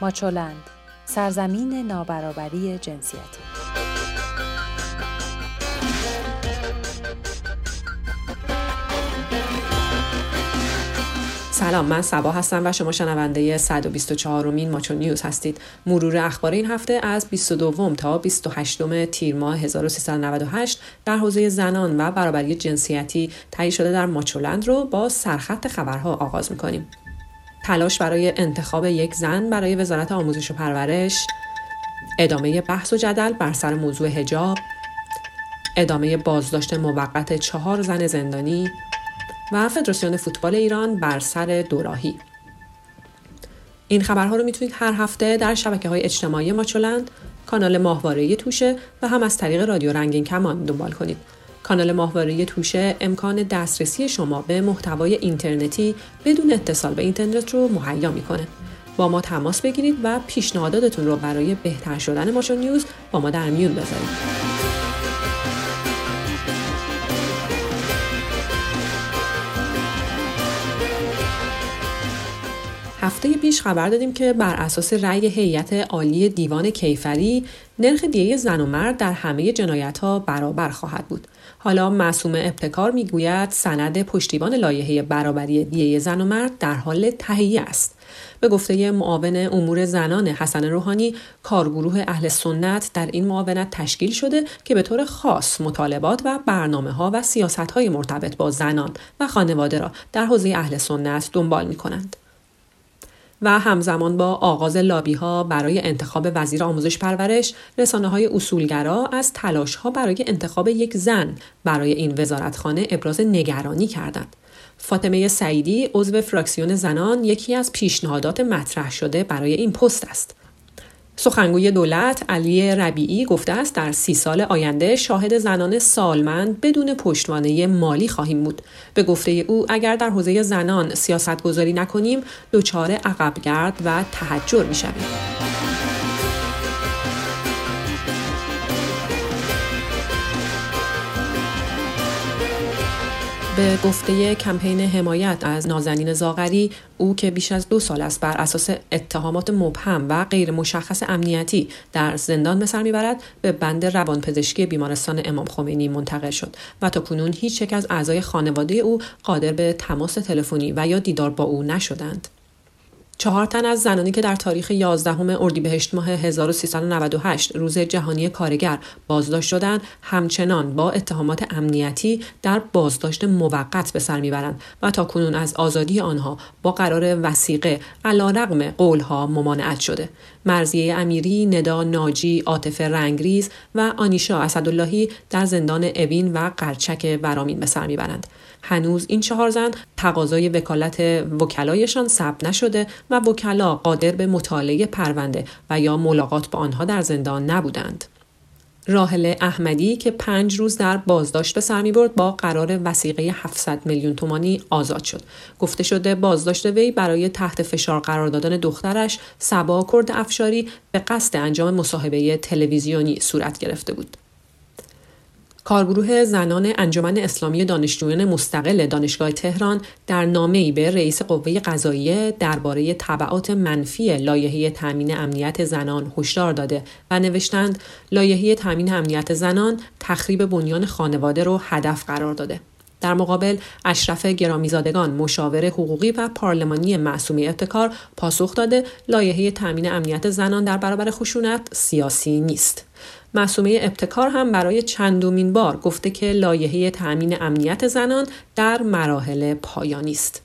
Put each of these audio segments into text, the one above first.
ماچولند سرزمین نابرابری جنسیتی. سلام من سبا هستم و شما شنونده 124 مین ماچو نیوز هستید. مرور اخبار این هفته از 22 تا 28 تیر ماه 1398 در حوزه زنان و برابری جنسیتی تهیه شده در ماچولند رو با سرخط خبرها آغاز می‌کنیم. تلاش برای انتخاب یک زن برای وزارت آموزش و پرورش. ادامه بحث و جدل بر سر موضوع هجاب ادامه بازداشت موقت چهار زن زندانی. و فدراسیون فوتبال ایران بر سر دوراهی. این خبرها رو می‌تونید هر هفته در شبکه های اجتماعی ماچولند کانال ماهواره توشه و هم از طریق رادیو رنگین کمان دنبال کنید. کانال ماهواره توشه امکان دسترسی شما به محتوای اینترنتی بدون اتصال به اینترنت رو مهیا می‌کنه با ما تماس بگیرید و پیشنهاداتتون رو برای بهتر شدن ماشون نیوز با ما در میون بذارید هفته پیش خبر دادیم که بر اساس رأی هیئت عالی دیوان کیفری نرخ دیه زن و مرد در همه جنایت ها برابر خواهد بود. حالا معصوم ابتکار می‌گوید سند پشتیبان لایحه برابری دیه زن و مرد در حال تهیه است. به گفته معاون امور زنان حسن روحانی کارگروه اهل سنت در این معاونت تشکیل شده که به طور خاص مطالبات و برنامه ها و سیاست های مرتبط با زنان و خانواده را در حوزه اهل سنت دنبال می کنند. و همزمان با آغاز لابی ها برای انتخاب وزیر آموزش پرورش رسانه های اصولگرا از تلاش ها برای انتخاب یک زن برای این وزارتخانه ابراز نگرانی کردند. فاطمه سعیدی عضو فراکسیون زنان یکی از پیشنهادات مطرح شده برای این پست است. سخنگوی دولت علی ربیعی گفته است در سی سال آینده شاهد زنان سالمند بدون پشتوانه مالی خواهیم بود. به گفته او اگر در حوزه زنان سیاست گذاری نکنیم دچار عقبگرد و تحجر می‌شویم. به گفته کمپین حمایت از نازنین زاغری او که بیش از دو سال است بر اساس اتهامات مبهم و غیر مشخص امنیتی در زندان به سر می‌برد به بند روانپزشکی بیمارستان امام خمینی منتقل شد و تا کنون هیچ یک از اعضای خانواده او قادر به تماس تلفنی و یا دیدار با او نشدند. چهار تن از زنانی که در تاریخ 11 اردیبهشت ماه 1398 روز جهانی کارگر بازداشت شدند همچنان با اتهامات امنیتی در بازداشت موقت به سر می‌برند و تا کنون از آزادی آنها با قرار وسیقه علیرغم قولها ممانعت شده. مرزیه امیری، ندا ناجی، عاطفه رنگریز و آنیشا اسداللهی در زندان اوین و قرچک ورامین به سر می‌برند. هنوز این چهار زن تقاضای وکالت وکلایشان ثبت نشده و وکلا قادر به مطالعه پرونده و یا ملاقات با آنها در زندان نبودند. راهل احمدی که پنج روز در بازداشت به سر برد با قرار وسیقه 700 میلیون تومانی آزاد شد. گفته شده بازداشت وی برای تحت فشار قرار دادن دخترش سبا کرد افشاری به قصد انجام مصاحبه تلویزیونی صورت گرفته بود. کارگروه زنان انجمن اسلامی دانشجویان مستقل دانشگاه تهران در نامه‌ای به رئیس قوه قضاییه درباره تبعات منفی لایحه تامین امنیت زنان هشدار داده و نوشتند لایحه تامین امنیت زنان تخریب بنیان خانواده رو هدف قرار داده. در مقابل اشرف گرامیزادگان مشاور حقوقی و پارلمانی معصومی ابتکار پاسخ داده لایحه تامین امنیت زنان در برابر خشونت سیاسی نیست معصومه ابتکار هم برای چندمین بار گفته که لایحه تأمین امنیت زنان در مراحل پایانی است.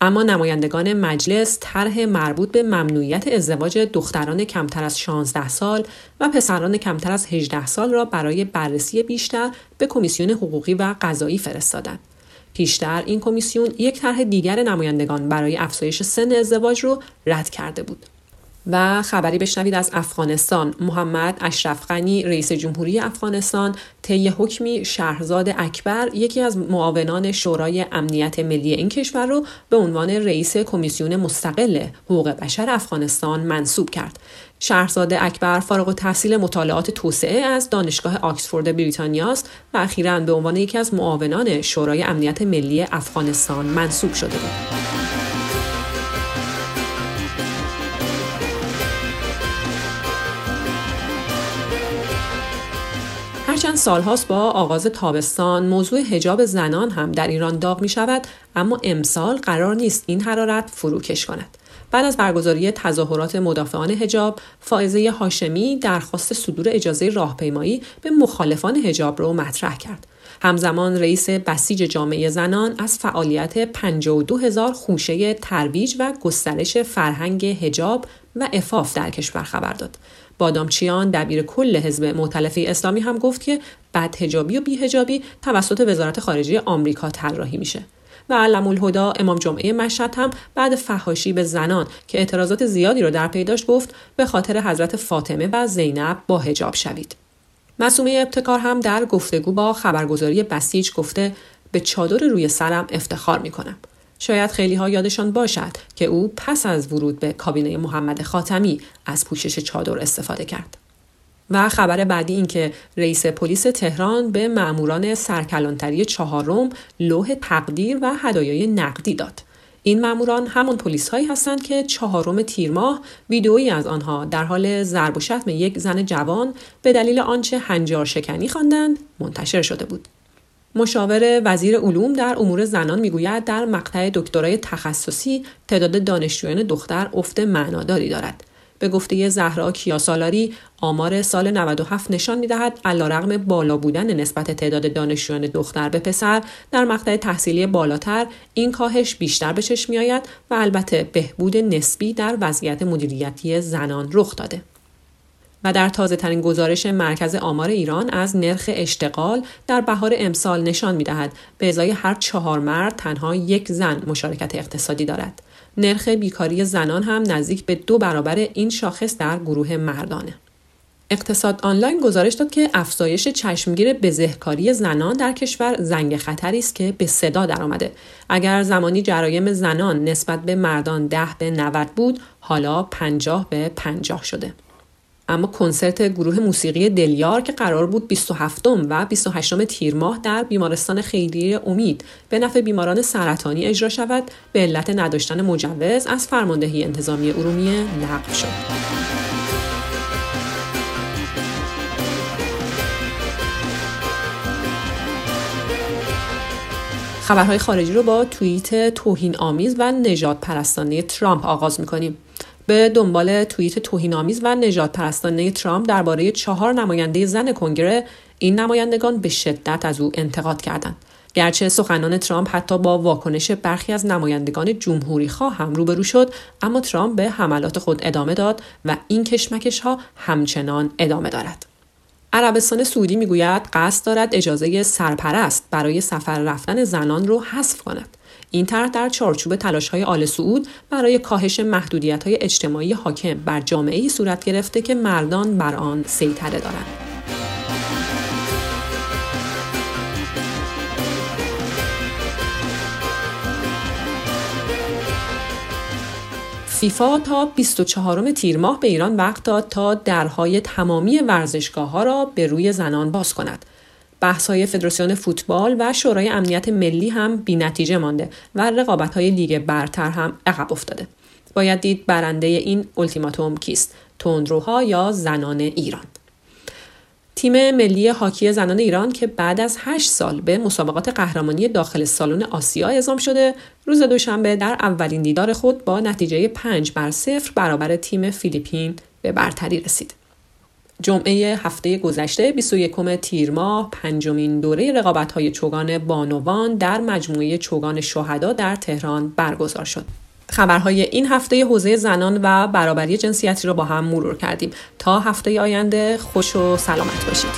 اما نمایندگان مجلس طرح مربوط به ممنوعیت ازدواج دختران کمتر از 16 سال و پسران کمتر از 18 سال را برای بررسی بیشتر به کمیسیون حقوقی و قضایی فرستادند. پیشتر این کمیسیون یک طرح دیگر نمایندگان برای افزایش سن ازدواج رو رد کرده بود. و خبری بشنوید از افغانستان محمد اشرف غنی رئیس جمهوری افغانستان طی حکمی شهرزاد اکبر یکی از معاونان شورای امنیت ملی این کشور رو به عنوان رئیس کمیسیون مستقل حقوق بشر افغانستان منصوب کرد شهرزاد اکبر فارغ تحصیل مطالعات توسعه از دانشگاه آکسفورد بریتانیاست و اخیرا به عنوان یکی از معاونان شورای امنیت ملی افغانستان منصوب شده بود. سالهاست با آغاز تابستان موضوع هجاب زنان هم در ایران داغ می شود اما امسال قرار نیست این حرارت فروکش کند. بعد از برگزاری تظاهرات مدافعان هجاب، فائزه هاشمی درخواست صدور اجازه راهپیمایی به مخالفان هجاب رو مطرح کرد. همزمان رئیس بسیج جامعه زنان از فعالیت 52 هزار خوشه ترویج و گسترش فرهنگ هجاب و افاف در کشور خبر داد. بادامچیان دبیر کل حزب معتلفه اسلامی هم گفت که بدهجابی و بیهجابی توسط وزارت خارجه آمریکا طراحی میشه. و علم الهدا امام جمعه مشهد هم بعد فهاشی به زنان که اعتراضات زیادی رو در پی داشت گفت به خاطر حضرت فاطمه و زینب با هجاب شوید. مسومه ابتکار هم در گفتگو با خبرگزاری بسیج گفته به چادر روی سرم افتخار می کنم. شاید خیلی ها یادشان باشد که او پس از ورود به کابینه محمد خاتمی از پوشش چادر استفاده کرد. و خبر بعدی این که رئیس پلیس تهران به ماموران سرکلانتری چهارم لوح تقدیر و هدایای نقدی داد. این ماموران همون پلیس هایی هستند که چهارم تیر ماه ویدئویی از آنها در حال ضرب و شتم یک زن جوان به دلیل آنچه هنجار شکنی خواندند منتشر شده بود. مشاور وزیر علوم در امور زنان می‌گوید در مقطع دکترای تخصصی تعداد دانشجویان دختر افت معناداری دارد. به گفته زهرا کیاسالاری آمار سال 97 نشان می‌دهد علیرغم بالا بودن نسبت تعداد دانشجویان دختر به پسر در مقطع تحصیلی بالاتر این کاهش بیشتر به چشم میآید و البته بهبود نسبی در وضعیت مدیریتی زنان رخ داده و در تازه ترین گزارش مرکز آمار ایران از نرخ اشتغال در بهار امسال نشان می دهد به ازای هر چهار مرد تنها یک زن مشارکت اقتصادی دارد. نرخ بیکاری زنان هم نزدیک به دو برابر این شاخص در گروه مردانه. اقتصاد آنلاین گزارش داد که افزایش چشمگیر بزهکاری زنان در کشور زنگ خطری است که به صدا درآمده. اگر زمانی جرایم زنان نسبت به مردان ده به 90 بود، حالا 50 به 50 شده. اما کنسرت گروه موسیقی دلیار که قرار بود 27 و 28 تیر ماه در بیمارستان خیریه امید به نفع بیماران سرطانی اجرا شود به علت نداشتن مجوز از فرماندهی انتظامی ارومیه لغو شد. خبرهای خارجی رو با توییت توهین آمیز و نجات پرستانه ترامپ آغاز می‌کنیم. به دنبال توییت توهینآمیز و نجات پرستانه ترامپ درباره چهار نماینده زن کنگره این نمایندگان به شدت از او انتقاد کردند. گرچه سخنان ترامپ حتی با واکنش برخی از نمایندگان جمهوری خواه هم روبرو شد اما ترامپ به حملات خود ادامه داد و این کشمکش ها همچنان ادامه دارد. عربستان سعودی می‌گوید قصد دارد اجازه سرپرست برای سفر رفتن زنان رو حذف کند این طرح در چارچوب تلاش های آل سعود برای کاهش محدودیت های اجتماعی حاکم بر جامعه صورت گرفته که مردان بر آن سیطره دارند. فیفا تا 24 تیر ماه به ایران وقت داد تا درهای تمامی ورزشگاه ها را به روی زنان باز کند. بحث های فدراسیون فوتبال و شورای امنیت ملی هم بی نتیجه مانده و رقابت های لیگ برتر هم عقب افتاده. باید دید برنده این التیماتوم کیست؟ تندروها یا زنان ایران؟ تیم ملی هاکی زنان ایران که بعد از 8 سال به مسابقات قهرمانی داخل سالن آسیا اعزام شده روز دوشنبه در اولین دیدار خود با نتیجه 5 بر 0 برابر تیم فیلیپین به برتری رسید. جمعه هفته گذشته 21 تیر ماه پنجمین دوره رقابت های چوگان بانوان در مجموعه چوگان شهدا در تهران برگزار شد. خبرهای این هفته حوزه زنان و برابری جنسیتی را با هم مرور کردیم تا هفته آینده خوش و سلامت باشید.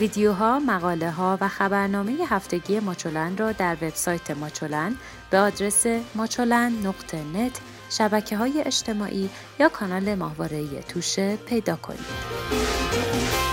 ویدیوها، مقاله ها و خبرنامه هفتگی ماچولن را در وبسایت ماچولن به آدرس ماچولن نقطه نت شبکه های اجتماعی یا کانال ماهواره توشه پیدا کنید.